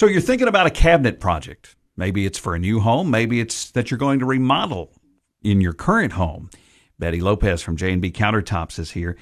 So you're thinking about a cabinet project. Maybe it's for a new home. Maybe it's that you're going to remodel in your current home. Betty Lopez from J&B Countertops is here.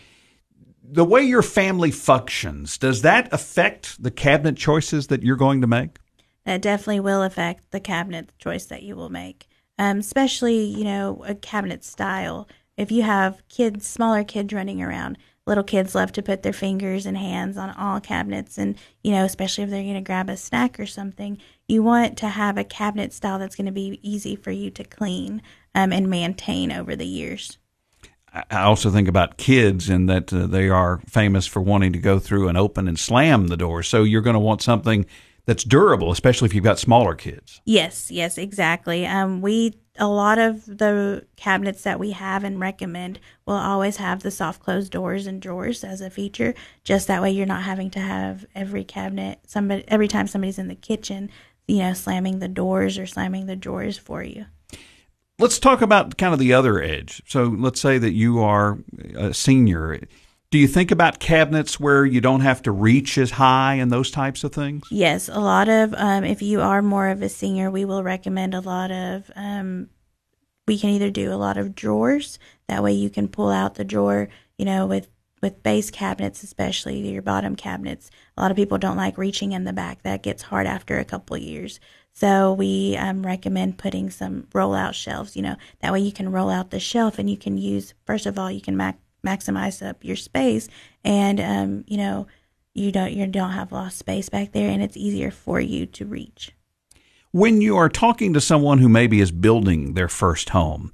The way your family functions, does that affect the cabinet choices that you're going to make? That definitely will affect the cabinet choice that you will make. Um, especially, you know, a cabinet style. If you have kids, smaller kids running around, little kids love to put their fingers and hands on all cabinets and you know especially if they're going to grab a snack or something you want to have a cabinet style that's going to be easy for you to clean um, and maintain over the years I also think about kids and that uh, they are famous for wanting to go through and open and slam the door. So you're going to want something that's durable, especially if you've got smaller kids. Yes, yes, exactly. Um, we a lot of the cabinets that we have and recommend will always have the soft close doors and drawers as a feature. Just that way, you're not having to have every cabinet somebody every time somebody's in the kitchen, you know, slamming the doors or slamming the drawers for you. Let's talk about kind of the other edge. So let's say that you are a senior do you think about cabinets where you don't have to reach as high and those types of things? Yes, a lot of, um, if you are more of a senior, we will recommend a lot of, um, we can either do a lot of drawers. That way you can pull out the drawer, you know, with, with base cabinets, especially your bottom cabinets. A lot of people don't like reaching in the back. That gets hard after a couple years. So we um, recommend putting some roll out shelves, you know, that way you can roll out the shelf and you can use, first of all, you can mac- maximize up your space and um, you know you don't you don't have lost space back there and it's easier for you to reach when you are talking to someone who maybe is building their first home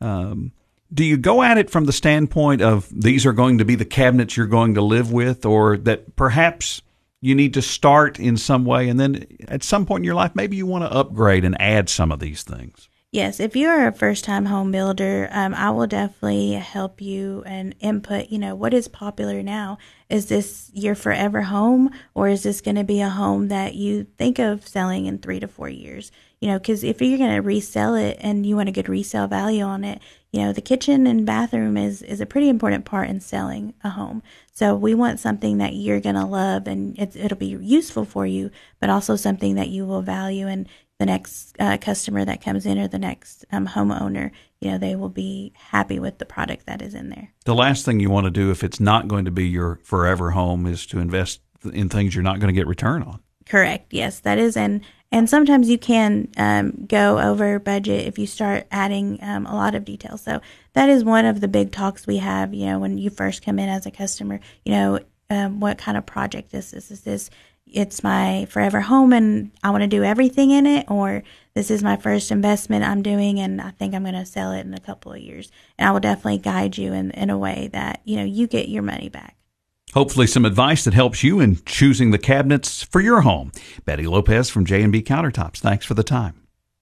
um, do you go at it from the standpoint of these are going to be the cabinets you're going to live with or that perhaps you need to start in some way and then at some point in your life maybe you want to upgrade and add some of these things Yes, if you are a first time home builder, um, I will definitely help you and input, you know, what is popular now? Is this your forever home or is this going to be a home that you think of selling in three to four years? You know, because if you're going to resell it and you want a good resale value on it, you know, the kitchen and bathroom is, is a pretty important part in selling a home. So we want something that you're going to love and it'll be useful for you, but also something that you will value. And the next uh, customer that comes in or the next um, homeowner, you know, they will be happy with the product that is in there. The last thing you want to do if it's not going to be your forever home is to invest in things you're not going to get return on. Correct. Yes, that is, and and sometimes you can um, go over budget if you start adding um, a lot of details. So that is one of the big talks we have. You know, when you first come in as a customer, you know, um, what kind of project is this is. Is this it's my forever home and I want to do everything in it, or this is my first investment I'm doing and I think I'm going to sell it in a couple of years. And I will definitely guide you in, in a way that, you know, you get your money back. Hopefully some advice that helps you in choosing the cabinets for your home. Betty Lopez from J&B Countertops. Thanks for the time.